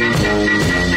Well, hello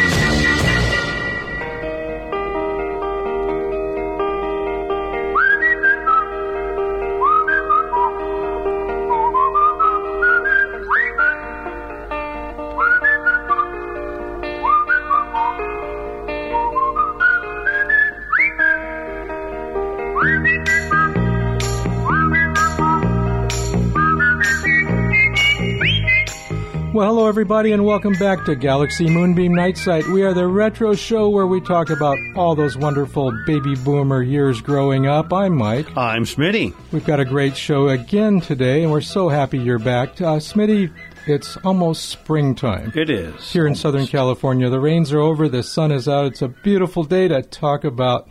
everybody, and welcome back to Galaxy Moonbeam Nightside. We are the retro show where we talk about all those wonderful baby boomer years growing up. I'm Mike. I'm Smitty. We've got a great show again today, and we're so happy you're back. Uh, Smitty, it's almost springtime. It is. Here in Southern California, the rains are over, the sun is out. It's a beautiful day to talk about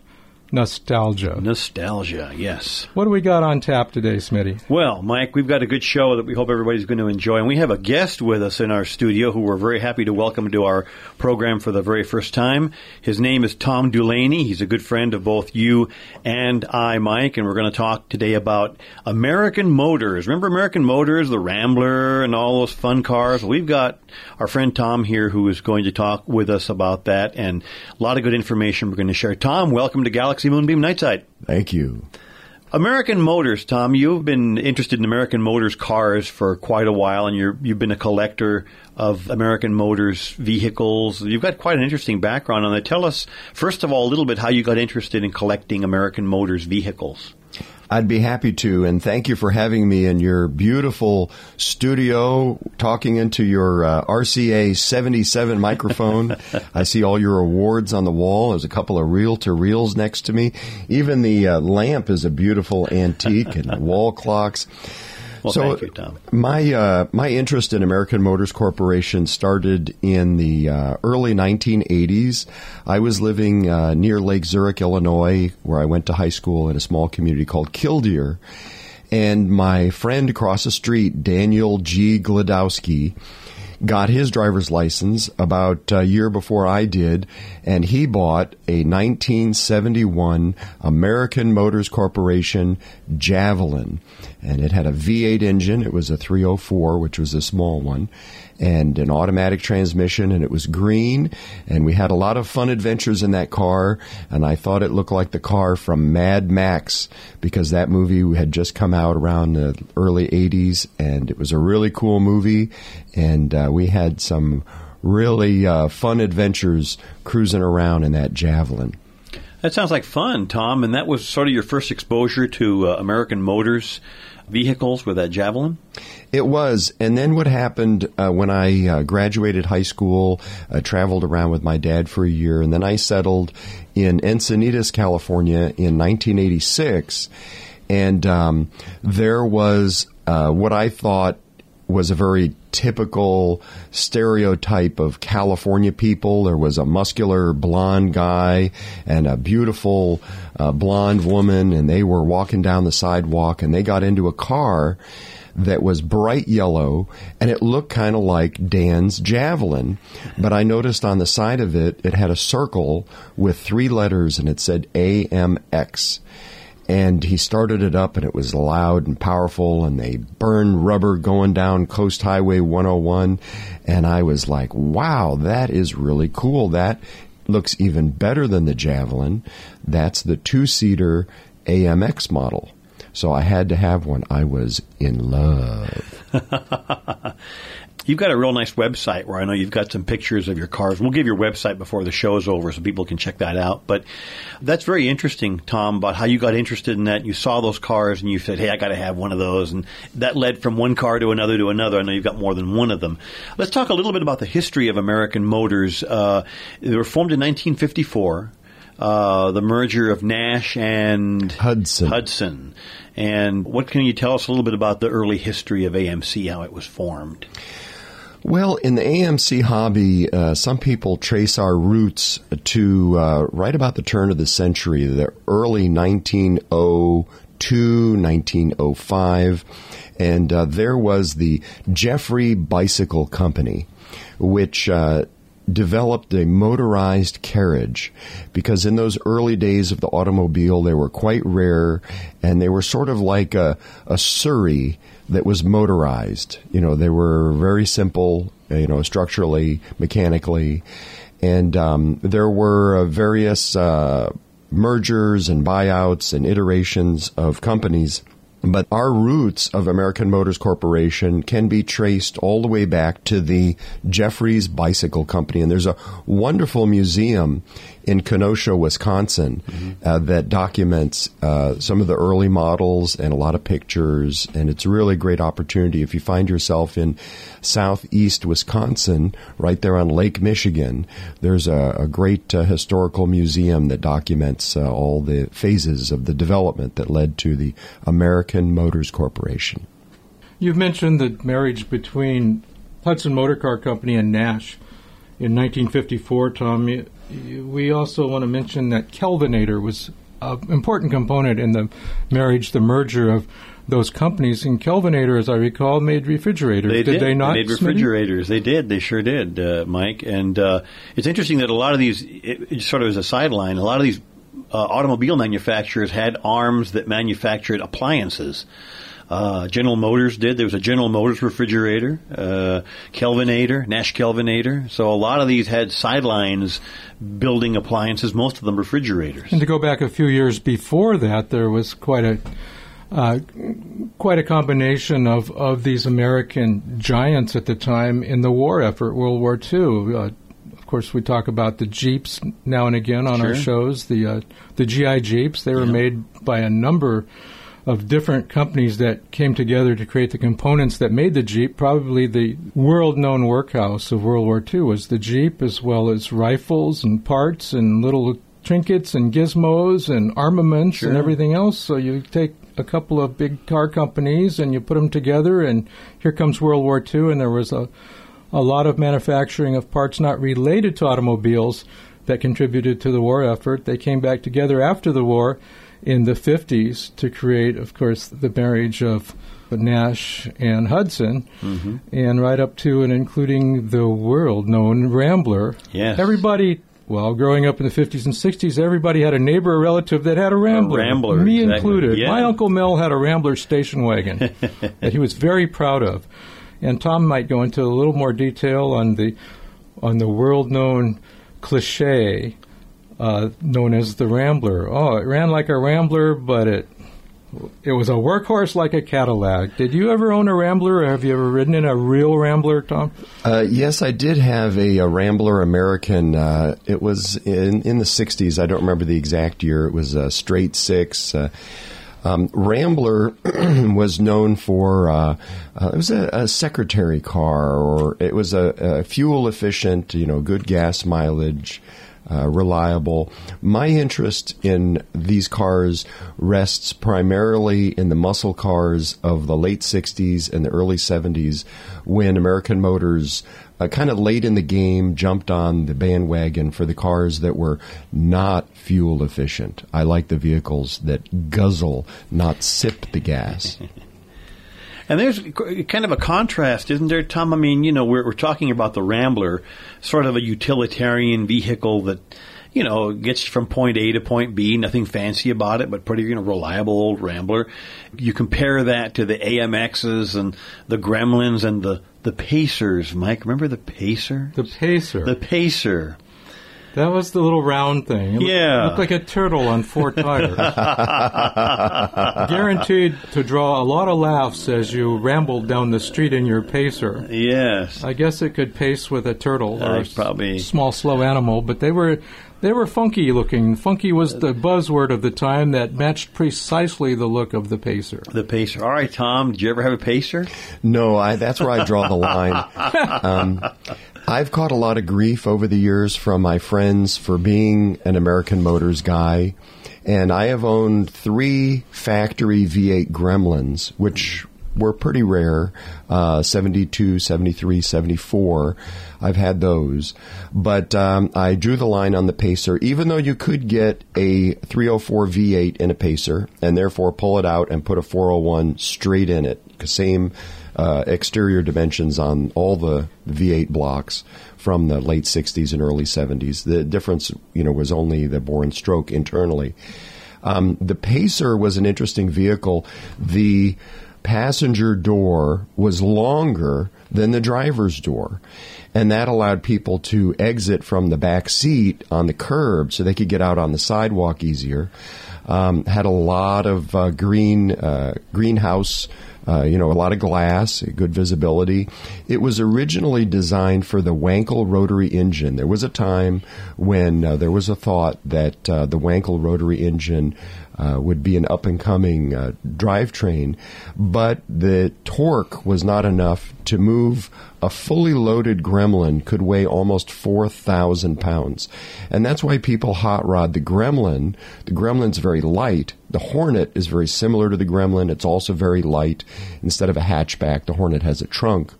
nostalgia. Nostalgia, yes. What do we got on tap today, Smitty? Well, Mike, we've got a good show that we hope everybody's going to enjoy. And we have a guest with us in our studio who we're very happy to welcome to our program for the very first time. His name is Tom Dulaney. He's a good friend of both you and I, Mike. And we're going to talk today about American Motors. Remember American Motors, the Rambler, and all those fun cars? We've got our friend Tom here who is going to talk with us about that and a lot of good information we're going to share. Tom, welcome to Galaxy Moonbeam Nightside. Thank you. American Motors, Tom, you've been interested in American Motors cars for quite a while, and you're, you've been a collector of American Motors vehicles. You've got quite an interesting background on that. Tell us, first of all, a little bit how you got interested in collecting American Motors vehicles. I'd be happy to, and thank you for having me in your beautiful studio, talking into your uh, RCA 77 microphone. I see all your awards on the wall. There's a couple of reel-to reels next to me. Even the uh, lamp is a beautiful antique, and wall clocks. Well, so thank you, Tom. My uh, my interest in American Motors Corporation started in the uh, early 1980s. I was living uh, near Lake Zurich, Illinois, where I went to high school in a small community called Kildeer. And my friend across the street, Daniel G. Gladowski, got his driver's license about a year before I did, and he bought a 1971 American Motors Corporation Javelin. And it had a V8 engine. It was a 304, which was a small one, and an automatic transmission, and it was green. And we had a lot of fun adventures in that car, and I thought it looked like the car from Mad Max because that movie had just come out around the early 80s, and it was a really cool movie, and uh, we had some really uh, fun adventures cruising around in that Javelin. That sounds like fun, Tom, and that was sort of your first exposure to uh, American Motors vehicles with that Javelin? It was. And then what happened uh, when I uh, graduated high school, uh, traveled around with my dad for a year, and then I settled in Encinitas, California in 1986. And um, there was uh, what I thought was a very typical stereotype of California people. There was a muscular blonde guy and a beautiful uh, blonde woman, and they were walking down the sidewalk, and they got into a car that was bright yellow and it looked kind of like Dan's javelin. But I noticed on the side of it, it had a circle with three letters and it said AMX and he started it up and it was loud and powerful and they burned rubber going down coast highway 101 and i was like wow that is really cool. That looks even better than the javelin. That's the two-seater amx model. So i had to have one. I was in love You've got a real nice website where I know you've got some pictures of your cars. We'll give your website before the show is over so people can check that out. But that's very interesting, Tom, about how you got interested in that. You saw those cars and you said, hey, I got to have one of those. And that led from one car to another to another. I know you've got more than one of them. Let's talk a little bit about the history of American Motors. Uh, they were formed in 1954. Uh, the merger of Nash and Hudson. Hudson. And what can you tell us a little bit about the early history of AMC, how it was formed? Well, in the AMC hobby, uh, some people trace our roots to uh, right about the turn of the century, the early 1902, 1905, and uh, there was the Jeffery Bicycle Company, which uh, developed a motorized carriage because in those early days of the automobile they were quite rare and they were sort of like a, a Surrey that was motorized. You know, they were very simple you know, structurally, mechanically, and um, there were uh, various uh, mergers and buyouts and iterations of companies. But our roots of American Motors Corporation can be traced all the way back to the Jeffries Bicycle Company. And there's a wonderful museum in Kenosha, Wisconsin, mm-hmm. uh, that documents uh, some of the early models and a lot of pictures. And it's a really great opportunity if you find yourself in southeast Wisconsin, right there on Lake Michigan. There's a, a great uh, historical museum that documents uh, all the phases of the development that led to the American Motors Corporation. You've mentioned the marriage between Hudson Motor Car Company and Nash in 1954, Tom we also want to mention that Kelvinator was an important component in the marriage, the merger of those companies. And Kelvinator, as I recall, made refrigerators. They did, did. they not? They made refrigerators. They did. They sure did, uh, Mike. And uh, it's interesting that a lot of these, it, it sort of as a sideline, a lot of these uh, automobile manufacturers had arms that manufactured appliances. Uh, General Motors did. There was a General Motors refrigerator, uh, Kelvinator, Nash Kelvinator. So a lot of these had sidelines building appliances, most of them refrigerators. And to go back a few years before that, there was quite a uh, quite a combination of, of these American giants at the time in the war effort, World War II. Uh, of course, we talk about the Jeeps now and again on sure. our shows. The uh, the GI Jeeps they were yeah. made by a number of different companies that came together to create the components that made the Jeep. Probably the world known workhouse of World War II was the Jeep, as well as rifles and parts and little trinkets and gizmos and armaments sure. and everything else. So you take a couple of big car companies and you put them together, and here comes World War II, and there was a, a lot of manufacturing of parts not related to automobiles that contributed to the war effort. They came back together after the war in the 50s to create, of course, the marriage of Nash and Hudson, mm-hmm. and right up to and including the world known Rambler. Yes. Everybody, well, growing up in the 50s and 60s, everybody had a neighbor or relative that had a Rambler. A Rambler. Me exactly. included. Yeah. My Uncle Mel had a Rambler station wagon that he was very proud of. And Tom might go into a little more detail on the on the world known cliche uh, known as the Rambler. Oh, it ran like a Rambler, but it it was a workhorse like a Cadillac. Did you ever own a Rambler, or have you ever ridden in a real Rambler, Tom? Uh, yes, I did have a, a Rambler American. Uh, it was in in the '60s. I don't remember the exact year. It was a straight six. Uh, um, Rambler was known for uh, uh, it was a, a, secretary car, or it was a, a, fuel efficient, you know, good gas mileage uh, reliable. My interest in these cars rests primarily in the muscle cars of the late 60s and the early 70s when American Motors uh, kind of late in the game jumped on the bandwagon for the cars that were not fuel efficient. I like the vehicles that guzzle, not sip the gas. And there's kind of a contrast, isn't there, Tom? I mean, you know, we're, we're talking about the Rambler, sort of a utilitarian vehicle that, you know, gets you from point A to point B. Nothing fancy about it, but pretty, you know, reliable old Rambler. You compare that to the AMXs and the Gremlins and the the Pacers. Mike, remember the Pacer? The Pacer. The Pacer. That was the little round thing. It yeah. Looked, looked like a turtle on four tires. Guaranteed to draw a lot of laughs as you rambled down the street in your pacer. Yes. I guess it could pace with a turtle or a probably. small, slow animal, but they were they were funky looking. Funky was the buzzword of the time that matched precisely the look of the pacer. The pacer. All right, Tom. Did you ever have a pacer? No, I, that's where I draw the line. Um, I've caught a lot of grief over the years from my friends for being an American Motors guy. And I have owned three factory V8 Gremlins, which were pretty rare uh, 72, 73, 74. I've had those. But um, I drew the line on the Pacer, even though you could get a 304 V8 in a Pacer and therefore pull it out and put a 401 straight in it. Same uh, exterior dimensions on all the V8 blocks from the late 60s and early 70s. The difference, you know, was only the bore and stroke internally. Um, the Pacer was an interesting vehicle. The passenger door was longer than the driver's door. And that allowed people to exit from the back seat on the curb so they could get out on the sidewalk easier. Um, had a lot of uh, green uh, greenhouse uh, you know, a lot of glass, good visibility. It was originally designed for the Wankel rotary engine. There was a time when uh, there was a thought that uh, the Wankel rotary engine uh, would be an up and coming uh, drivetrain, but the torque was not enough to move a fully loaded Gremlin could weigh almost 4,000 pounds. And that's why people hot rod the Gremlin. The Gremlin's very light. The Hornet is very similar to the Gremlin. It's also very light. Instead of a hatchback, the Hornet has a trunk.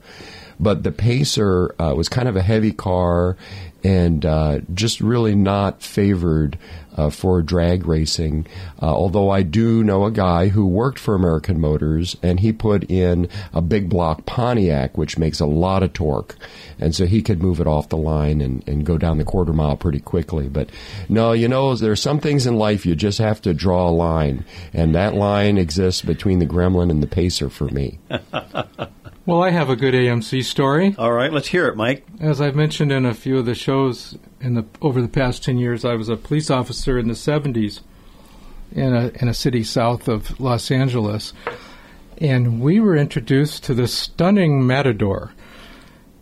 But the Pacer uh, was kind of a heavy car and uh, just really not favored uh, for drag racing. Uh, although I do know a guy who worked for American Motors and he put in a big block Pontiac, which makes a lot of torque. And so he could move it off the line and, and go down the quarter mile pretty quickly. But no, you know, there are some things in life you just have to draw a line. And that line exists between the Gremlin and the Pacer for me. Well, I have a good AMC story. All right, let's hear it, Mike. As I've mentioned in a few of the shows in the over the past 10 years, I was a police officer in the 70s in a in a city south of Los Angeles. And we were introduced to the stunning Matador.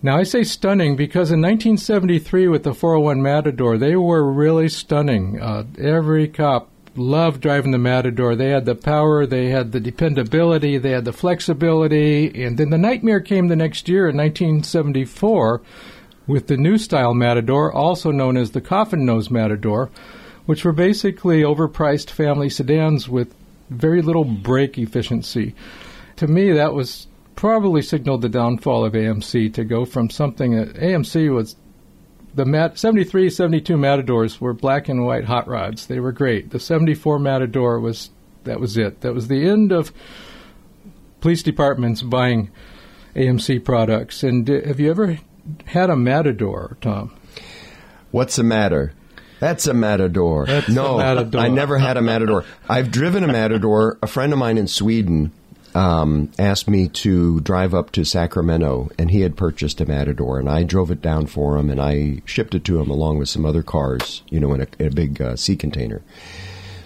Now, I say stunning because in 1973 with the 401 Matador, they were really stunning. Uh, every cop loved driving the Matador. They had the power, they had the dependability, they had the flexibility. And then the nightmare came the next year in 1974 with the new style Matador, also known as the coffin nose Matador, which were basically overpriced family sedans with very little brake efficiency. To me, that was probably signaled the downfall of AMC to go from something that AMC was the Mat- 73, 72 Matadors were black and white hot rods. They were great. The 74 Matador was that was it. That was the end of police departments buying AMC products. And uh, have you ever had a Matador, Tom? What's the matter? That's a Matador. That's no, a Matador. I never had a Matador. I've driven a Matador. A friend of mine in Sweden um, asked me to drive up to Sacramento, and he had purchased a Matador, and I drove it down for him, and I shipped it to him along with some other cars, you know, in a, in a big uh, sea container.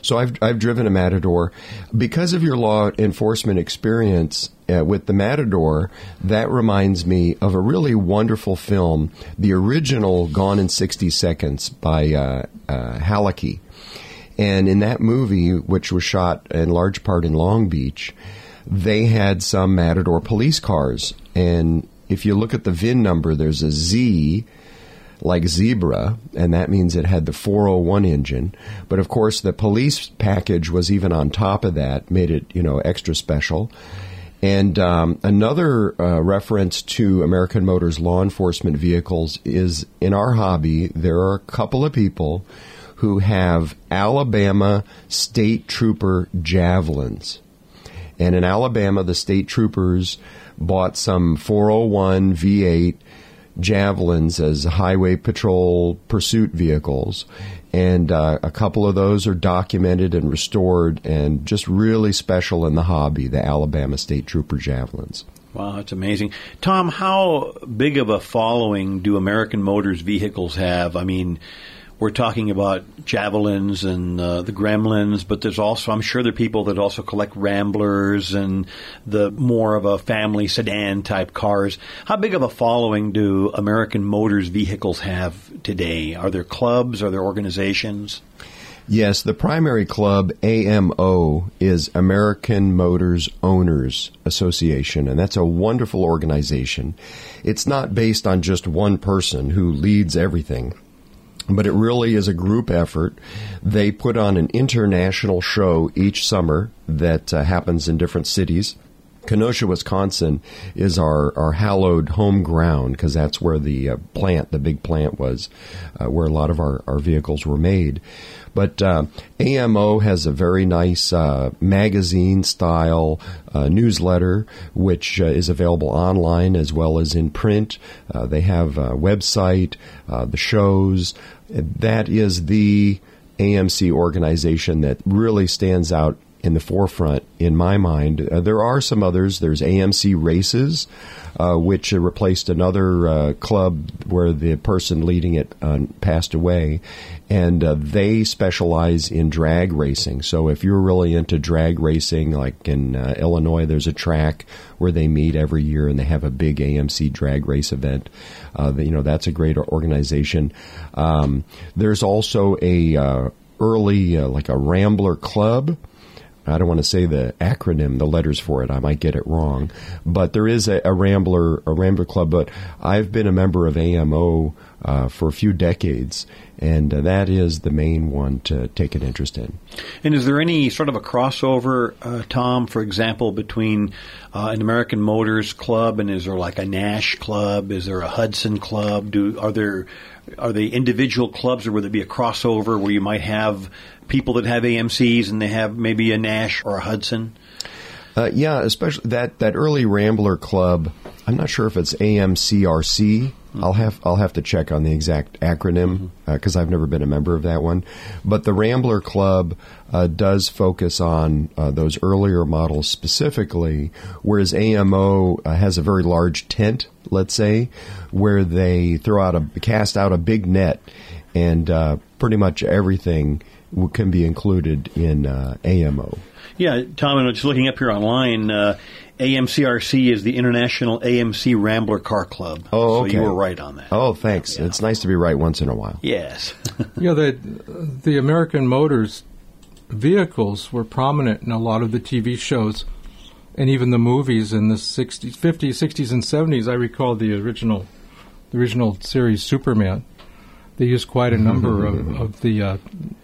So I've I've driven a Matador because of your law enforcement experience uh, with the Matador. That reminds me of a really wonderful film, the original Gone in sixty seconds by uh, uh, Halicki. And in that movie, which was shot in large part in Long Beach, they had some Matador police cars. And if you look at the VIN number, there's a Z like zebra, and that means it had the 401 engine. But of course, the police package was even on top of that, made it you know extra special. And um, another uh, reference to American Motors law enforcement vehicles is in our hobby, there are a couple of people who have Alabama State Trooper javelins. And in Alabama, the state troopers bought some 401 V8 javelins as highway patrol pursuit vehicles. And uh, a couple of those are documented and restored and just really special in the hobby, the Alabama State Trooper javelins. Wow, that's amazing. Tom, how big of a following do American Motors vehicles have? I mean, we're talking about javelins and uh, the gremlins, but there's also, I'm sure there are people that also collect ramblers and the more of a family sedan type cars. How big of a following do American Motors vehicles have today? Are there clubs? Are there organizations? Yes, the primary club, AMO, is American Motors Owners Association, and that's a wonderful organization. It's not based on just one person who leads everything but it really is a group effort. They put on an international show each summer that uh, happens in different cities. Kenosha, Wisconsin is our, our hallowed home ground because that's where the uh, plant, the big plant was, uh, where a lot of our, our vehicles were made. But uh, AMO has a very nice uh, magazine style uh, newsletter, which uh, is available online as well as in print. They have a website, the shows. That is the AMC organization that really stands out in the forefront in my mind. Uh, there are some others. There's AMC Races, uh, which uh, replaced another uh, club where the person leading it uh, passed away, and uh, they specialize in drag racing. So if you're really into drag racing, like in Illinois, there's a track where they meet every year and they have a big AMC drag race event. you know that's a great organization. Um, there's also a early like a Rambler Club I don't want to say the acronym, the letters for it. I might get it wrong, but there is a, a Rambler, a Rambler Club. But I've been a member of AMO uh, for a few decades, and uh, that is the main one to take an interest in. And is there any sort of a crossover, uh, Tom, for example, between uh, an American Motors Club and is there like a Nash Club? Is there a Hudson Club? Do are there are they individual clubs, or would it be a crossover where you might have people that have AMC's and they have maybe a Nash or a Hudson? Uh, yeah, especially that, that early Rambler Club. I'm not sure if it's AMCRC. Mm-hmm. I'll have I'll have to check on the exact acronym because mm-hmm. uh, I've never been a member of that one. But the Rambler Club uh, does focus on uh, those earlier models specifically, whereas AMO uh, has a very large tent, let's say, where they throw out a cast out a big net, and uh, pretty much everything can be included in uh, AMO. Yeah, Tom, and just looking up here online, uh, AMCRC is the International AMC Rambler Car Club. Oh, okay. So you were right on that. Oh, thanks. Yeah. It's nice to be right once in a while. Yes. yeah, the the American Motors vehicles were prominent in a lot of the TV shows and even the movies in the 60s, 50s, 60s, and 70s. I recall the original, the original series Superman they used quite a number of, of the, uh,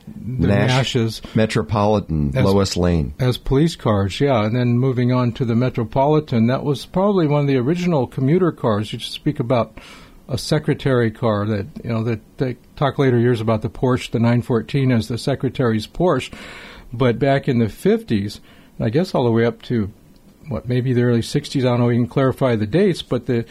the Nash, Nashes. Metropolitan, as, Lois Lane. As police cars, yeah. And then moving on to the Metropolitan, that was probably one of the original commuter cars. You just speak about a secretary car that, you know, that they talk later years about the Porsche, the 914 as the secretary's Porsche. But back in the 50s, I guess all the way up to, what, maybe the early 60s, I don't know, you can clarify the dates, but the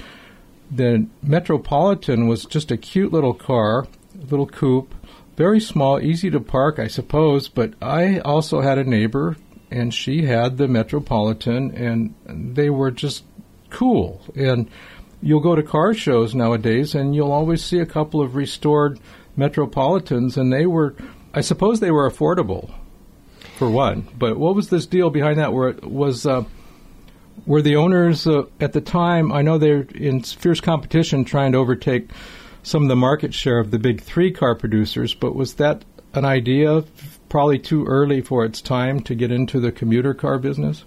the Metropolitan was just a cute little car, little coupe, very small, easy to park, I suppose. But I also had a neighbor, and she had the Metropolitan, and they were just cool. And you'll go to car shows nowadays, and you'll always see a couple of restored Metropolitans, and they were, I suppose, they were affordable, for one. But what was this deal behind that? Where it was. Uh, were the owners uh, at the time? I know they're in fierce competition trying to overtake some of the market share of the big three car producers, but was that an idea probably too early for its time to get into the commuter car business?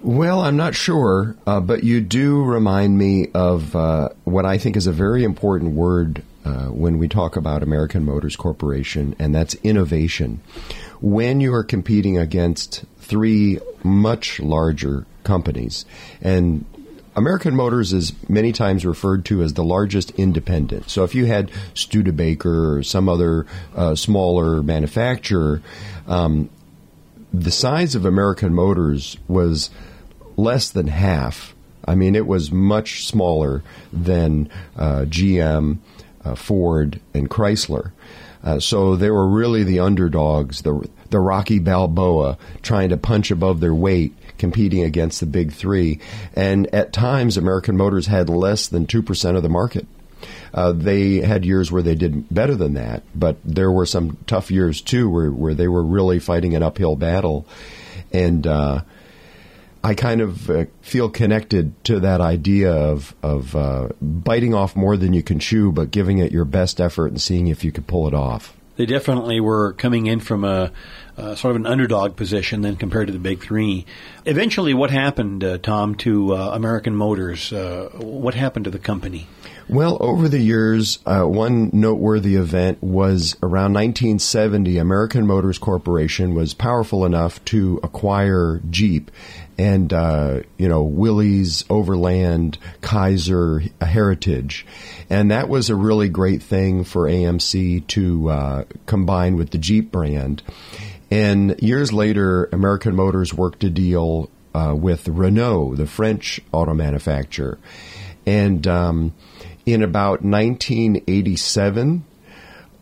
Well, I'm not sure, uh, but you do remind me of uh, what I think is a very important word uh, when we talk about American Motors Corporation, and that's innovation. When you are competing against three much larger companies. And American Motors is many times referred to as the largest independent. So if you had Studebaker or some other uh, smaller manufacturer, um, the size of American Motors was less than half. I mean, it was much smaller than uh, GM, uh, Ford, and Chrysler. Uh, so they were really the underdogs, the the Rocky Balboa, trying to punch above their weight, competing against the big three. And at times, American Motors had less than two percent of the market. Uh, they had years where they did better than that, but there were some tough years too where where they were really fighting an uphill battle, and. Uh, I kind of uh, feel connected to that idea of of uh, biting off more than you can chew, but giving it your best effort and seeing if you can pull it off. They definitely were coming in from a sort of an underdog position then compared to the big three. Eventually, what happened, uh, Tom, to uh, American Motors? Uh, what happened to the company? Well, over the years, uh, one noteworthy event was around 1970. American Motors Corporation was powerful enough to acquire Jeep and uh, you know Willys, Overland, Kaiser, Heritage, and that was a really great thing for AMC to uh, combine with the Jeep brand. And years later, American Motors worked a deal uh, with Renault, the French auto manufacturer, and um, in about 1987,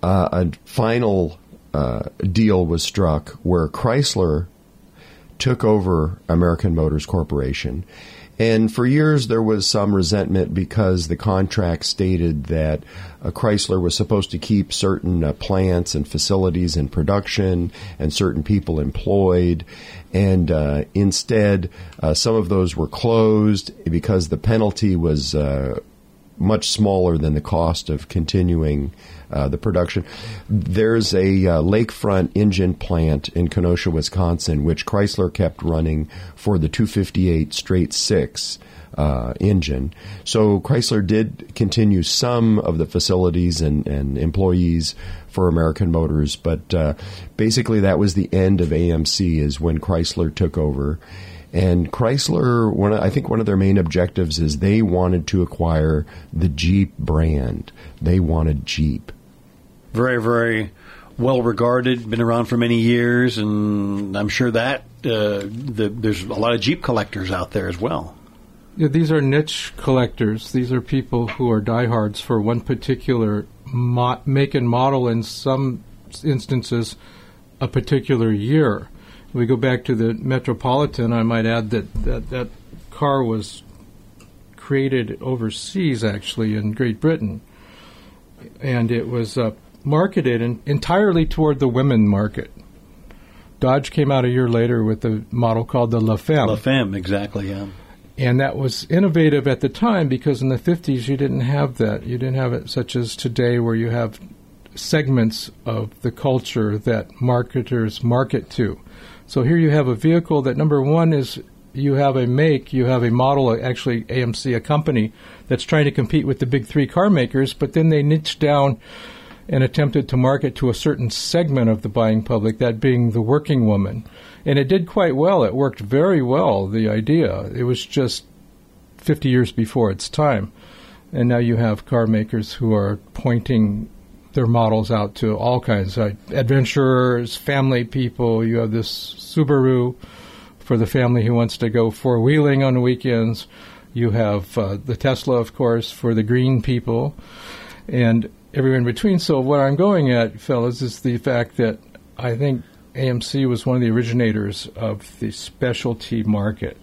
uh, a final uh, deal was struck where Chrysler took over American Motors Corporation. And for years, there was some resentment because the contract stated that uh, Chrysler was supposed to keep certain uh, plants and facilities in production and certain people employed. And uh, instead, uh, some of those were closed because the penalty was uh, much smaller than the cost of continuing uh, the production. There's a uh, lakefront engine plant in Kenosha, Wisconsin, which Chrysler kept running for the 258 straight six. Uh, engine. So Chrysler did continue some of the facilities and, and employees for American Motors, but uh, basically that was the end of AMC is when Chrysler took over. And Chrysler, one I think one of their main objectives is they wanted to acquire the Jeep brand. They wanted Jeep very, very well regarded, been around for many years, and I'm sure that uh, the, there's a lot of Jeep collectors out there as well. Yeah, these are niche collectors. These are people who are diehards for one particular mo- make and model. In some instances, a particular year. We go back to the Metropolitan. I might add that that, that car was created overseas, actually in Great Britain, and it was uh, marketed in, entirely toward the women market. Dodge came out a year later with a model called the La Femme. La Femme, exactly, yeah. And that was innovative at the time because in the 50s you didn't have that. You didn't have it such as today where you have segments of the culture that marketers market to. So here you have a vehicle that number one is you have a make, you have a model, uh, actually AMC, a company that's trying to compete with the big three car makers, but then they niche down and attempted to market to a certain segment of the buying public, that being the working woman. And it did quite well. It worked very well, the idea. It was just 50 years before its time. And now you have car makers who are pointing their models out to all kinds of adventurers, family people. You have this Subaru for the family who wants to go four wheeling on weekends. You have uh, the Tesla, of course, for the green people. And everywhere in between. So what I'm going at, fellas, is the fact that I think AMC was one of the originators of the specialty market,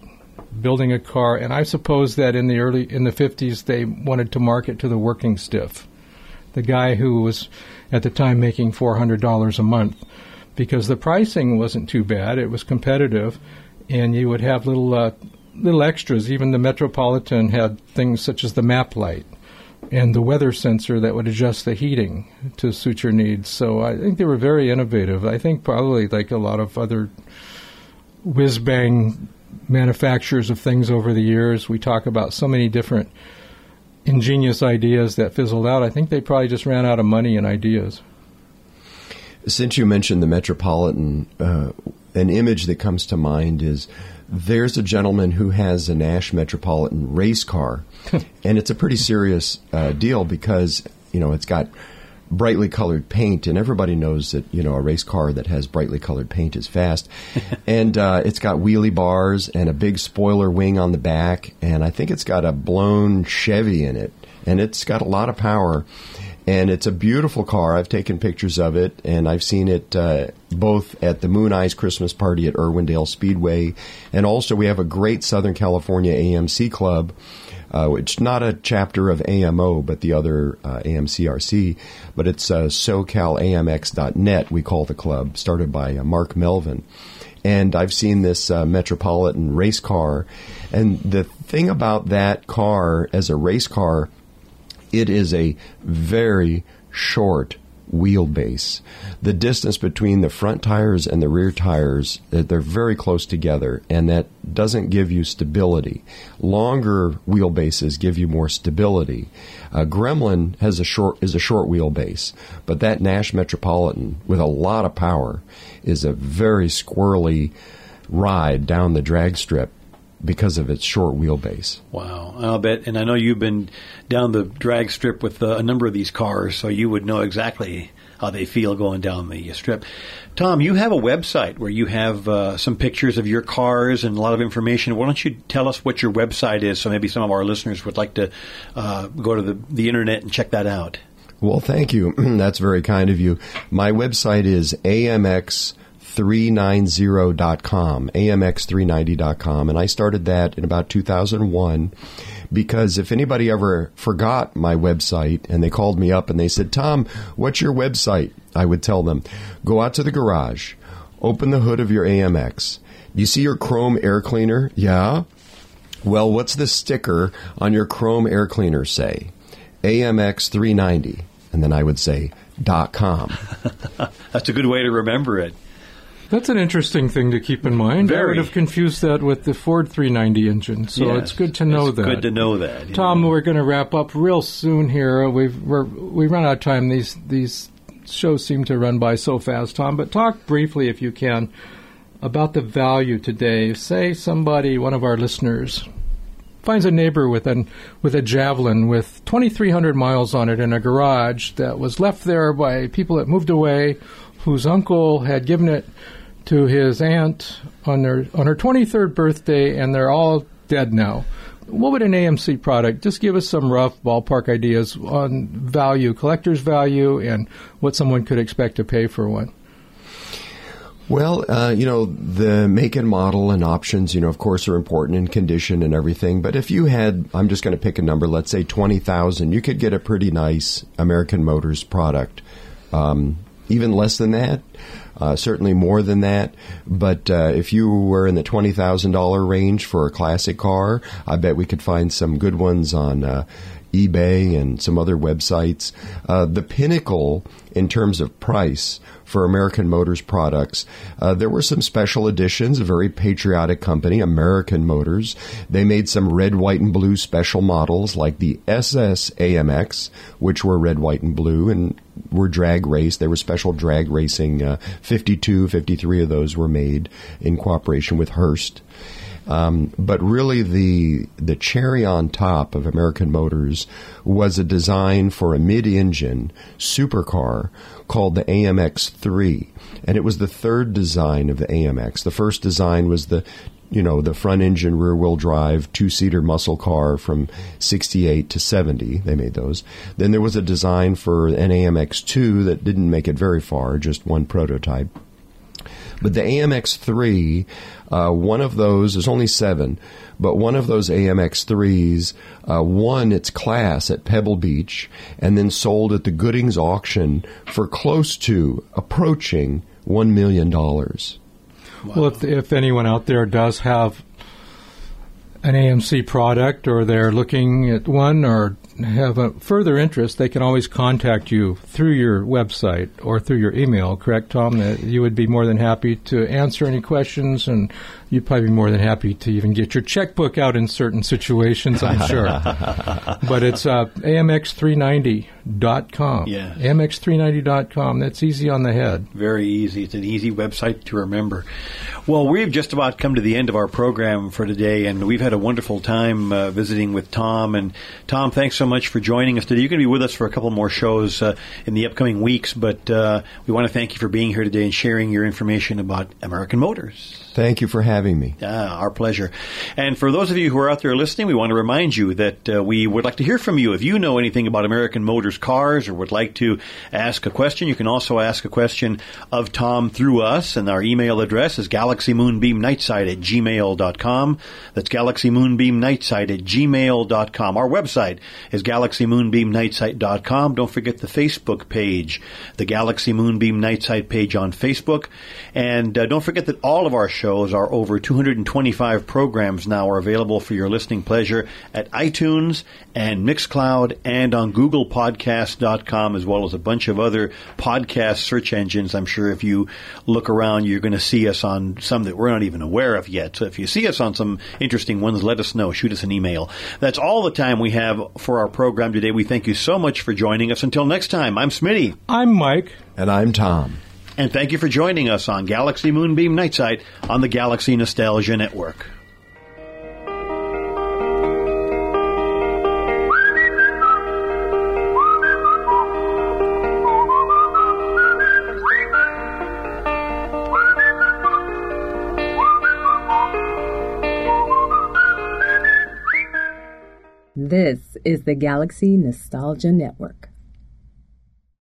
building a car. And I suppose that in the early in the 50s they wanted to market to the working stiff, the guy who was at the time making $400 a month, because the pricing wasn't too bad. It was competitive, and you would have little. Uh, little extras. Even the Metropolitan had things such as the map light and the weather sensor that would adjust the heating to suit your needs. So I think they were very innovative. I think probably like a lot of other whiz bang manufacturers of things over the years, we talk about so many different ingenious ideas that fizzled out. I think they probably just ran out of money and ideas. Since you mentioned the Metropolitan, uh, an image that comes to mind is there's a gentleman who has a Nash Metropolitan race car, and it's a pretty serious uh, deal because you know it's got brightly colored paint, and everybody knows that you know a race car that has brightly colored paint is fast, and uh, it's got wheelie bars and a big spoiler wing on the back, and I think it's got a blown Chevy in it, and it's got a lot of power and it's a beautiful car. I've taken pictures of it, and I've seen it uh, both at the Mooneyes Christmas party at Irwindale Speedway, and also we have a great Southern California AMC club, uh, which not a chapter of AMO, but the other uh, AMCRC, but it's uh, SoCalAMX.net. We call the club, started by uh, Mark Melvin. And I've seen this uh, Metropolitan race car, and the thing about that car as a race car it is a very short wheelbase. The distance between the front tires and the rear tires, uh, they're very close together, and that doesn't give you stability. Longer wheelbases give you more stability. Uh, Gremlin has a short is a short wheelbase, but that Nash Metropolitan with a lot of power is a very squirrely ride down the drag strip because of its short wheelbase. Wow, I'll bet. And I know you've been down the drag strip with uh, a number of these cars, so you would know exactly how they feel going down the strip. Tom, you have a website where you have uh, some pictures of your cars and a lot of information. Why don't you tell us what your website is so maybe some of our listeners would like to uh, go to the, the internet and check that out? Well, thank you. That's very kind of you. My website is AMX amx390.com, amx390.com. And I started that in about 2001 because if anybody ever forgot my website and they called me up and they said, Tom, what's your website? I would tell them, go out to the garage, open the hood of your AMX. You see your chrome air cleaner? Yeah. Well, what's the sticker on your chrome air cleaner say? AMX 390. And then I would say, dot com. That's a good way to remember it. That's an interesting thing to keep in mind. Very. I would have confused that with the Ford 390 engine, so Yes, it's good to know it's that. Good to know that. Tom, we're going to wrap up real soon here. We've we're, we run out of time. These these shows seem to run by so fast, Tom. But talk briefly, if you can, about the value today. Say somebody, one of our listeners, finds a neighbor with an with a javelin with 2,300 miles on it in a garage that was left there by people that moved away, whose uncle had given it to his aunt on their on her 23rd birthday, and they're all dead now. What would an AMC product? Just give us some rough ballpark ideas on value, collector's value, and what someone could expect to pay for one. Well, uh, you know, the make and model and options, you know, of course, are important in condition and everything. But if you had, I'm just going to pick a number, let's say 20,000, you could get a pretty nice American Motors product. Um, even less than that, uh, certainly more than that. But uh, if you were in the $20,000 range for a classic car, I bet we could find some good ones on. Uh, eBay and some other websites. Uh, the pinnacle in terms of price for American Motors products, uh, there were some special editions, a very patriotic company, American Motors. They made some red, white, and blue special models like the SS AMX, which were red, white, and blue and were drag race. They were special drag racing. Uh, 52, 53 of those were made in cooperation with Hurst. Um, but really, the the cherry on top of American Motors was a design for a mid-engine supercar called the AMX3, and it was the third design of the AMX. The first design was the you know the front engine rear wheel drive two seater muscle car from 68 to 70 they made those. Then there was a design for an AMX2 that didn't make it very far just one prototype but the AMX3, uh, one of those, there's only seven, but one of those AMX3s uh, won its class at Pebble Beach and then sold at the Gooding's auction for close to, approaching $1 million. Well, if, if anyone out there does have an AMC product or they're looking at one or have a further interest, they can always contact you through your website or through your email, correct, Tom? That you would be more than happy to answer any questions and you'd probably be more than happy to even get your checkbook out in certain situations, I'm sure. but it's uh, amx390.com. Yeah. amx390.com. That's easy on the head. Very easy. It's an easy website to remember. Well, we've just about come to the end of our program for today, and we've had a wonderful time uh, visiting with Tom. And Tom, thanks so much for joining us today. You're going to be with us for a couple more shows uh, in the upcoming weeks, but uh, we want to thank you for being here today and sharing your information about American Motors. Thank you for having me. Our pleasure. And for those of you who are out there listening, we want to remind you that uh, we would like to hear from you. If you know anything about American Motors cars or would like to ask a question, you can also ask a question of Tom through us. And our email address is galaxymoonbeamnightside at gmail.com. That's galaxymoonbeamnightside at gmail.com. Our website is galaxymoonbeamnightside.com. Don't forget the Facebook page, the Galaxy Moonbeam Nightside page on Facebook. And uh, don't forget that all of our shows are over 225 programs now are available for your listening pleasure at iTunes and Mixcloud and on GooglePodcast.com as well as a bunch of other podcast search engines. I'm sure if you look around, you're going to see us on some that we're not even aware of yet. So if you see us on some interesting ones, let us know. Shoot us an email. That's all the time we have for our program today. We thank you so much for joining us. Until next time, I'm Smitty. I'm Mike. And I'm Tom. And thank you for joining us on Galaxy Moonbeam Nightside on the Galaxy Nostalgia Network. This is the Galaxy Nostalgia Network.